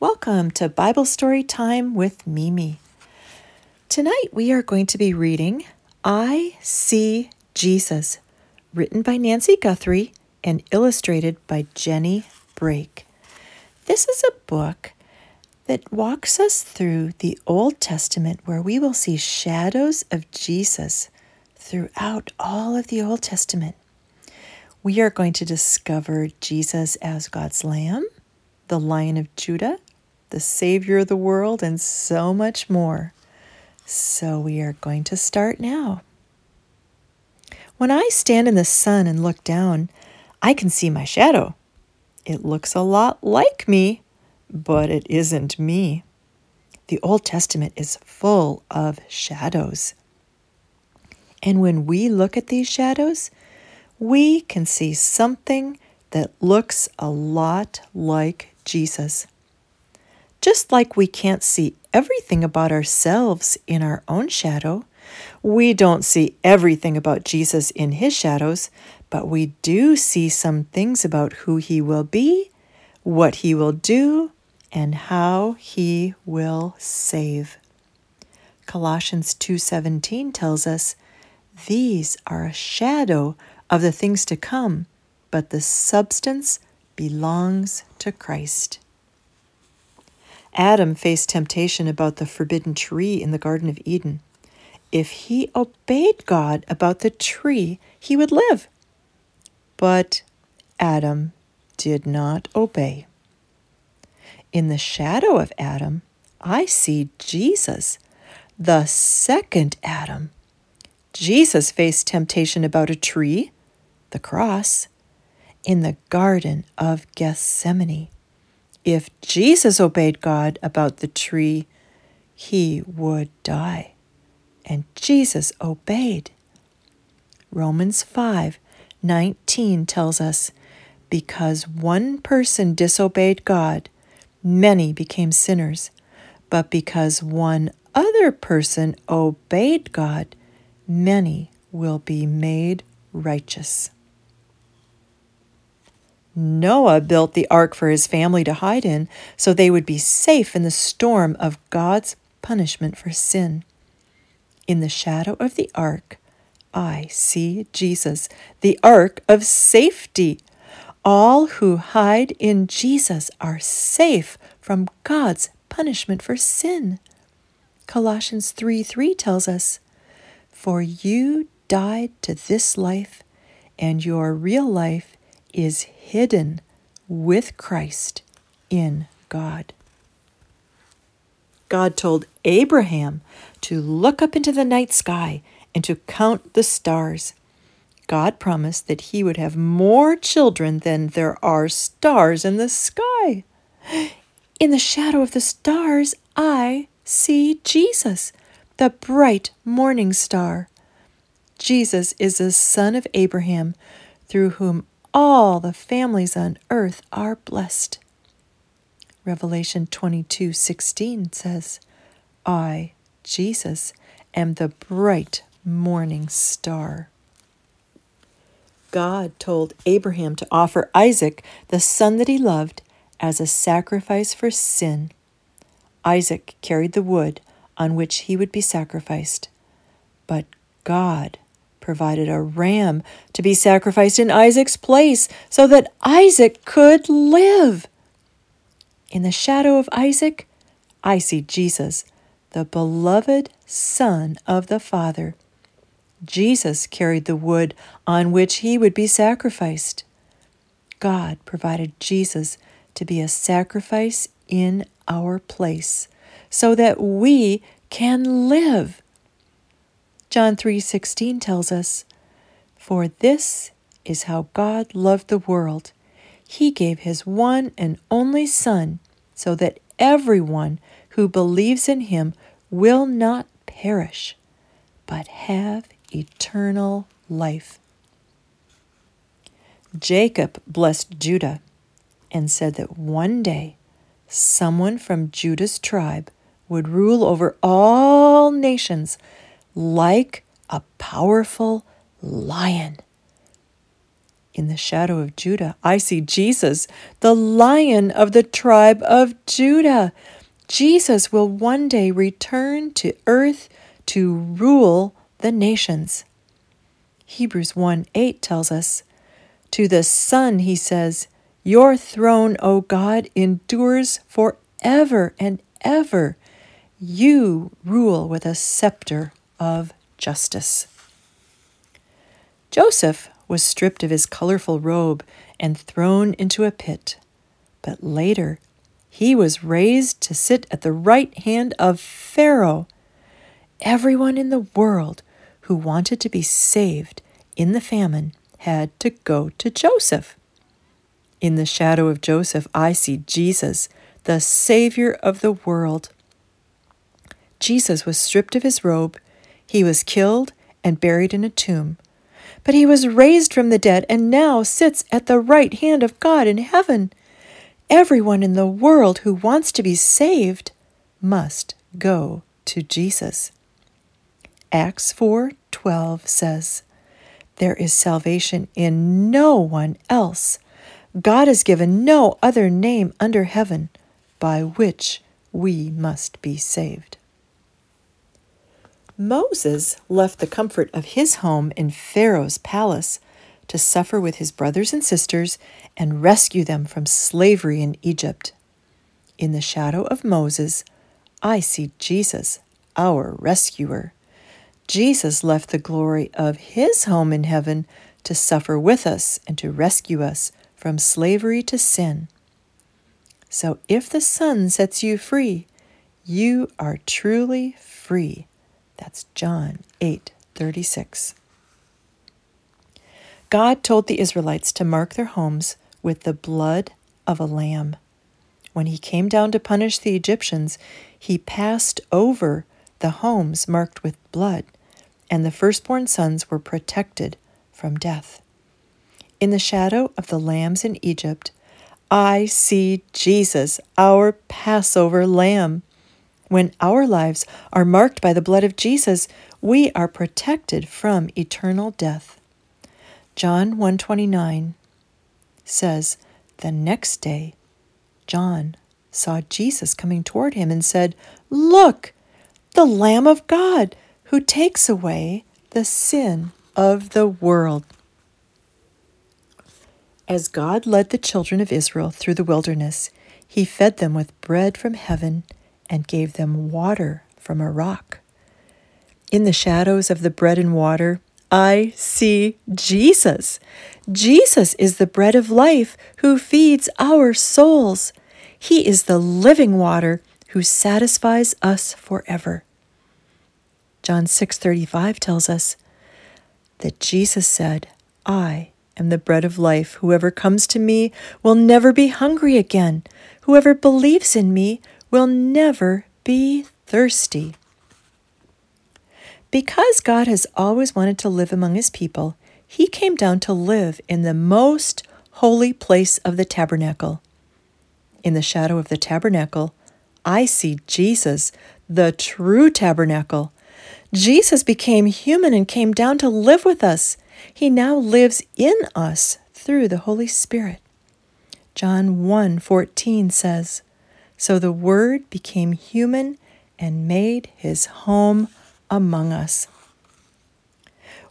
Welcome to Bible Story Time with Mimi. Tonight we are going to be reading I See Jesus, written by Nancy Guthrie and illustrated by Jenny Brake. This is a book that walks us through the Old Testament where we will see shadows of Jesus throughout all of the Old Testament. We are going to discover Jesus as God's Lamb, the Lion of Judah, the Savior of the world, and so much more. So we are going to start now. When I stand in the sun and look down, I can see my shadow. It looks a lot like me, but it isn't me. The Old Testament is full of shadows. And when we look at these shadows, we can see something that looks a lot like Jesus. Just like we can't see everything about ourselves in our own shadow, we don't see everything about Jesus in his shadows, but we do see some things about who he will be, what he will do, and how he will save. Colossians 2:17 tells us, "These are a shadow of the things to come, but the substance belongs to Christ." Adam faced temptation about the forbidden tree in the Garden of Eden. If he obeyed God about the tree, he would live. But Adam did not obey. In the shadow of Adam, I see Jesus, the second Adam. Jesus faced temptation about a tree, the cross, in the Garden of Gethsemane. If Jesus obeyed God about the tree, he would die. And Jesus obeyed. Romans 5 19 tells us, Because one person disobeyed God, many became sinners. But because one other person obeyed God, many will be made righteous. Noah built the ark for his family to hide in so they would be safe in the storm of God's punishment for sin. In the shadow of the ark, I see Jesus, the ark of safety. All who hide in Jesus are safe from God's punishment for sin. Colossians 3 3 tells us, For you died to this life, and your real life is hidden with Christ in God. God told Abraham to look up into the night sky and to count the stars. God promised that he would have more children than there are stars in the sky. In the shadow of the stars, I see Jesus, the bright morning star. Jesus is the son of Abraham, through whom all the families on earth are blessed. Revelation 22:16 says, "I, Jesus, am the bright morning star." God told Abraham to offer Isaac, the son that he loved, as a sacrifice for sin. Isaac carried the wood on which he would be sacrificed. But God provided a ram to be sacrificed in Isaac's place so that Isaac could live. In the shadow of Isaac, I see Jesus, the beloved Son of the Father. Jesus carried the wood on which he would be sacrificed. God provided Jesus to be a sacrifice in our place so that we can live. John 3:16 tells us, "For this is how God loved the world. He gave his one and only son so that everyone who believes in him will not perish, but have eternal life." Jacob blessed Judah and said that one day someone from Judah's tribe would rule over all nations like a powerful lion. In the shadow of Judah, I see Jesus, the lion of the tribe of Judah. Jesus will one day return to earth to rule the nations. Hebrews 1 8 tells us, To the Son, he says, Your throne, O God, endures forever and ever. You rule with a scepter of justice. Joseph was stripped of his colorful robe and thrown into a pit. But later, he was raised to sit at the right hand of Pharaoh. Everyone in the world who wanted to be saved in the famine had to go to Joseph. In the shadow of Joseph, I see Jesus, the Savior of the world. Jesus was stripped of his robe, he was killed and buried in a tomb but he was raised from the dead and now sits at the right hand of God in heaven. Everyone in the world who wants to be saved must go to Jesus. Acts 4:12 says, "There is salvation in no one else. God has given no other name under heaven by which we must be saved." Moses left the comfort of his home in Pharaoh's palace to suffer with his brothers and sisters and rescue them from slavery in Egypt. In the shadow of Moses, I see Jesus, our rescuer. Jesus left the glory of his home in heaven to suffer with us and to rescue us from slavery to sin. So if the Son sets you free, you are truly free. That's John 8 36. God told the Israelites to mark their homes with the blood of a lamb. When he came down to punish the Egyptians, he passed over the homes marked with blood, and the firstborn sons were protected from death. In the shadow of the lambs in Egypt, I see Jesus, our Passover lamb. When our lives are marked by the blood of Jesus, we are protected from eternal death. John 129 says, The next day, John saw Jesus coming toward him and said, Look, the Lamb of God who takes away the sin of the world. As God led the children of Israel through the wilderness, he fed them with bread from heaven and gave them water from a rock. In the shadows of the bread and water, I see Jesus. Jesus is the bread of life who feeds our souls. He is the living water who satisfies us forever. John 6:35 tells us that Jesus said, "I am the bread of life. Whoever comes to me will never be hungry again. Whoever believes in me will never be thirsty. Because God has always wanted to live among his people, he came down to live in the most holy place of the tabernacle. In the shadow of the tabernacle, I see Jesus, the true tabernacle. Jesus became human and came down to live with us. He now lives in us through the Holy Spirit. John 1:14 says, so the Word became human and made his home among us.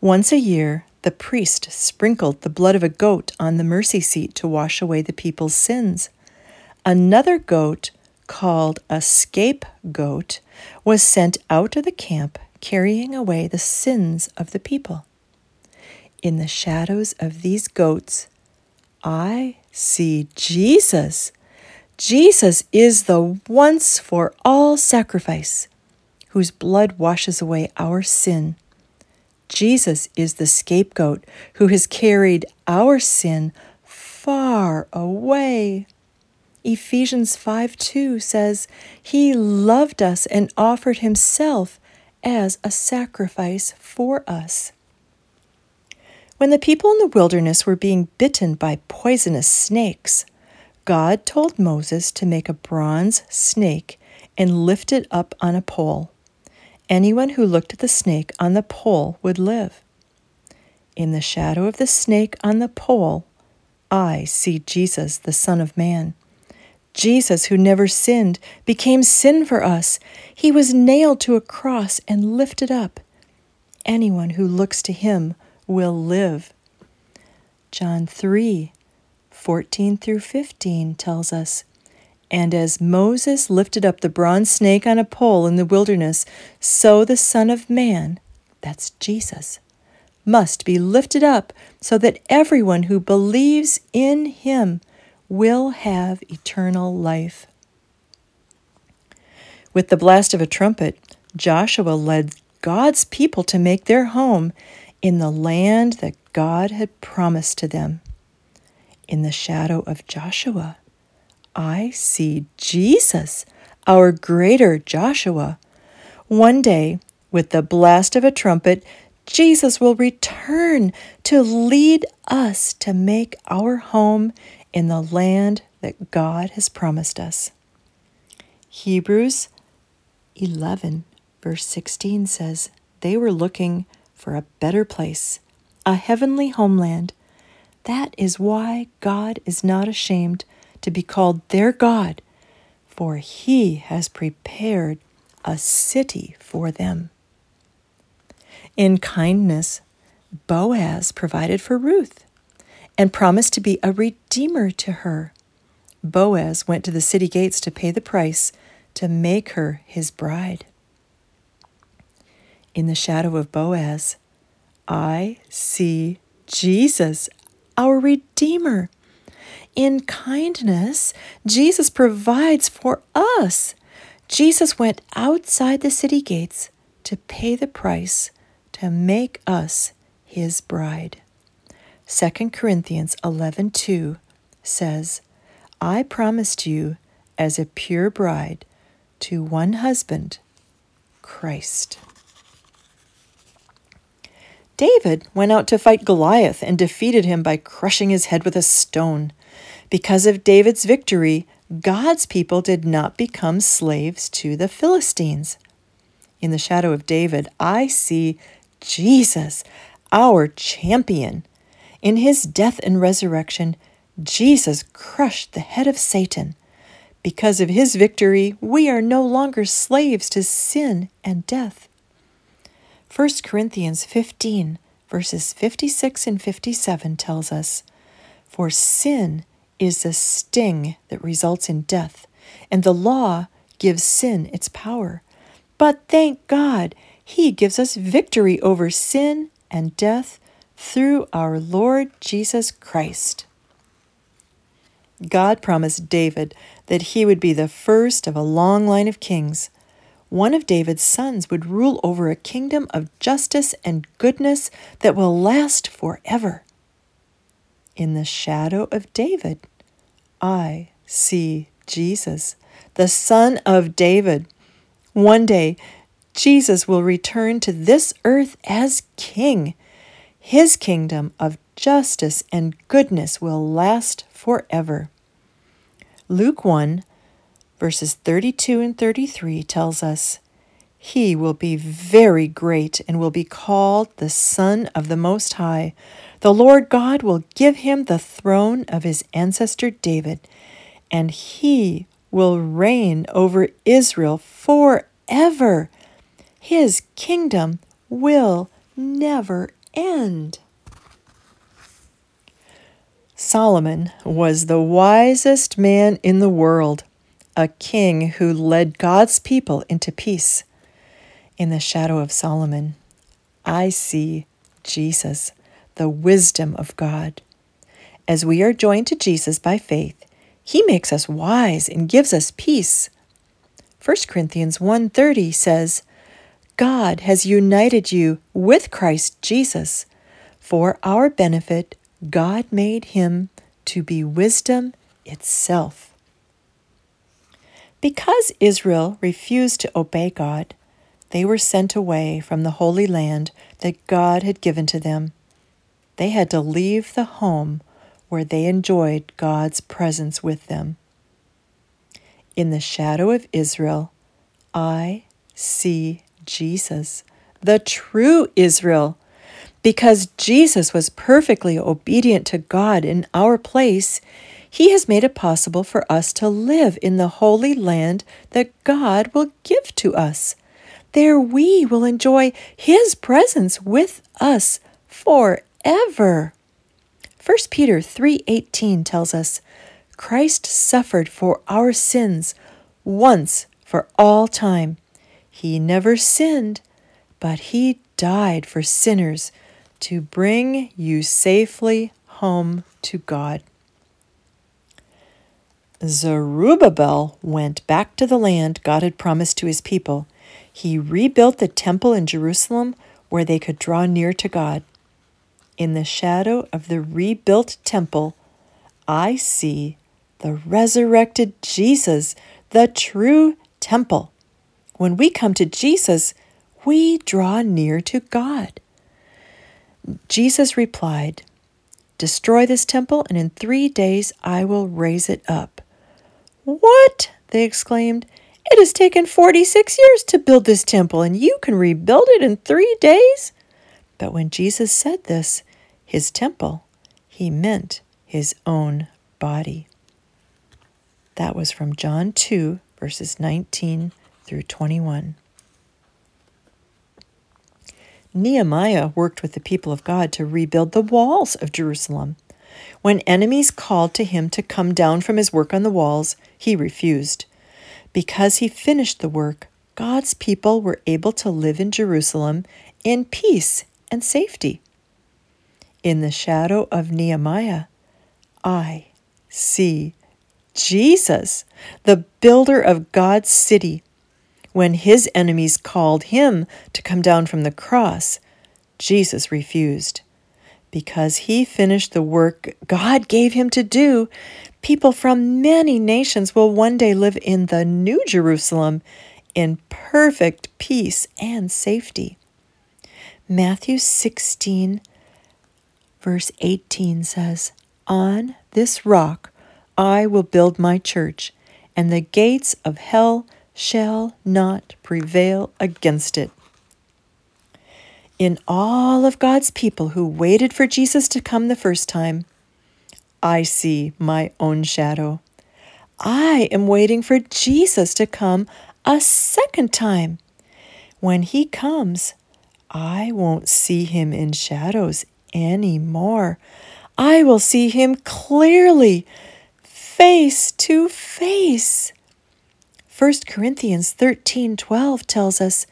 Once a year, the priest sprinkled the blood of a goat on the mercy seat to wash away the people's sins. Another goat, called a scapegoat, was sent out of the camp carrying away the sins of the people. In the shadows of these goats, I see Jesus Jesus is the once for all sacrifice whose blood washes away our sin. Jesus is the scapegoat who has carried our sin far away. Ephesians 5 2 says, He loved us and offered Himself as a sacrifice for us. When the people in the wilderness were being bitten by poisonous snakes, God told Moses to make a bronze snake and lift it up on a pole. Anyone who looked at the snake on the pole would live. In the shadow of the snake on the pole, I see Jesus, the Son of Man. Jesus, who never sinned, became sin for us. He was nailed to a cross and lifted up. Anyone who looks to him will live. John 3 14 through 15 tells us, And as Moses lifted up the bronze snake on a pole in the wilderness, so the Son of Man, that's Jesus, must be lifted up so that everyone who believes in him will have eternal life. With the blast of a trumpet, Joshua led God's people to make their home in the land that God had promised to them. In the shadow of Joshua, I see Jesus, our greater Joshua. One day, with the blast of a trumpet, Jesus will return to lead us to make our home in the land that God has promised us. Hebrews 11, verse 16 says, They were looking for a better place, a heavenly homeland. That is why God is not ashamed to be called their God, for he has prepared a city for them. In kindness, Boaz provided for Ruth and promised to be a redeemer to her. Boaz went to the city gates to pay the price to make her his bride. In the shadow of Boaz, I see Jesus, our Redeemer. In kindness, Jesus provides for us. Jesus went outside the city gates to pay the price to make us his bride. 2 Corinthians 11:2 says, "I promised you as a pure bride to one husband, Christ." David went out to fight Goliath and defeated him by crushing his head with a stone. Because of David's victory, God's people did not become slaves to the Philistines. In the shadow of David, I see Jesus, our champion. In his death and resurrection, Jesus crushed the head of Satan. Because of his victory, we are no longer slaves to sin and death. 1 Corinthians 15, verses 56 and 57 tells us For sin is the sting that results in death, and the law gives sin its power. But thank God, He gives us victory over sin and death through our Lord Jesus Christ. God promised David that he would be the first of a long line of kings. One of David's sons would rule over a kingdom of justice and goodness that will last forever. In the shadow of David, I see Jesus, the Son of David. One day, Jesus will return to this earth as King his kingdom of justice and goodness will last forever. Luke 1, verses 32 and 33 tells us, He will be very great and will be called the Son of the Most High. The Lord God will give him the throne of his ancestor David, and he will reign over Israel forever. His kingdom will never end. Solomon was the wisest man in the world, a king who led God's people into peace. In the shadow of Solomon, I see Jesus, the wisdom of God. As we are joined to Jesus by faith, he makes us wise and gives us peace. 1 Corinthians 1:30 says, God has united you with Christ Jesus. For our benefit, God made him to be wisdom itself. Because Israel refused to obey God, they were sent away from the Holy Land that God had given to them. They had to leave the home where they enjoyed God's presence with them. In the shadow of Israel, I see Jesus, the true Israel. Because Jesus was perfectly obedient to God in our place, he has made it possible for us to live in the holy land that God will give to us. There we will enjoy his presence with us forever. 1 Peter 3:18 tells us, Christ suffered for our sins once for all time. He never sinned, but he died for sinners to bring you safely home to God. Zerubbabel went back to the land God had promised to his people. He rebuilt the temple in Jerusalem where they could draw near to God. In the shadow of the rebuilt temple, I see the resurrected Jesus, the true temple. When we come to Jesus, we draw near to God. Jesus replied, Destroy this temple, and in three days I will raise it up. What? They exclaimed. It has taken 46 years to build this temple, and you can rebuild it in three days? But when Jesus said this, his temple, he meant his own body. That was from John 2, verses 19 through 21. Nehemiah worked with the people of God to rebuild the walls of Jerusalem. When enemies called to him to come down from his work on the walls, he refused. Because he finished the work, God's people were able to live in Jerusalem in peace and safety. In the shadow of Nehemiah, I see Jesus, the builder of God's city. When his enemies called him to come down from the cross, Jesus refused. Because he finished the work God gave him to do, people from many nations will one day live in the New Jerusalem in perfect peace and safety. Matthew 16, verse 18 says, On this rock I will build my church, and the gates of hell shall not prevail against it in all of God's people who waited for Jesus to come the first time, I see my own shadow. I am waiting for Jesus to come a second time. When he comes, I won't see him in shadows anymore. I will see him clearly, face to face. 1 Corinthians 13:12 tells us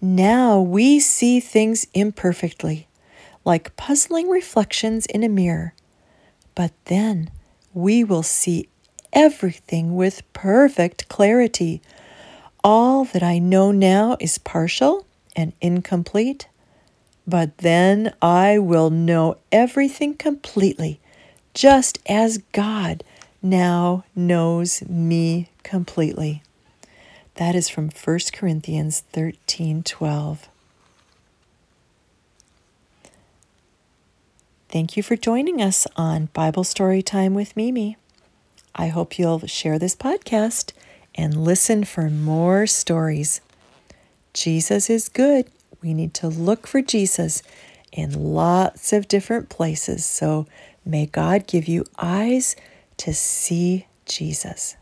now we see things imperfectly, like puzzling reflections in a mirror. But then we will see everything with perfect clarity. All that I know now is partial and incomplete, but then I will know everything completely, just as God now knows me completely. That is from 1 Corinthians 13 12. Thank you for joining us on Bible Story Time with Mimi. I hope you'll share this podcast and listen for more stories. Jesus is good. We need to look for Jesus in lots of different places. So may God give you eyes to see Jesus.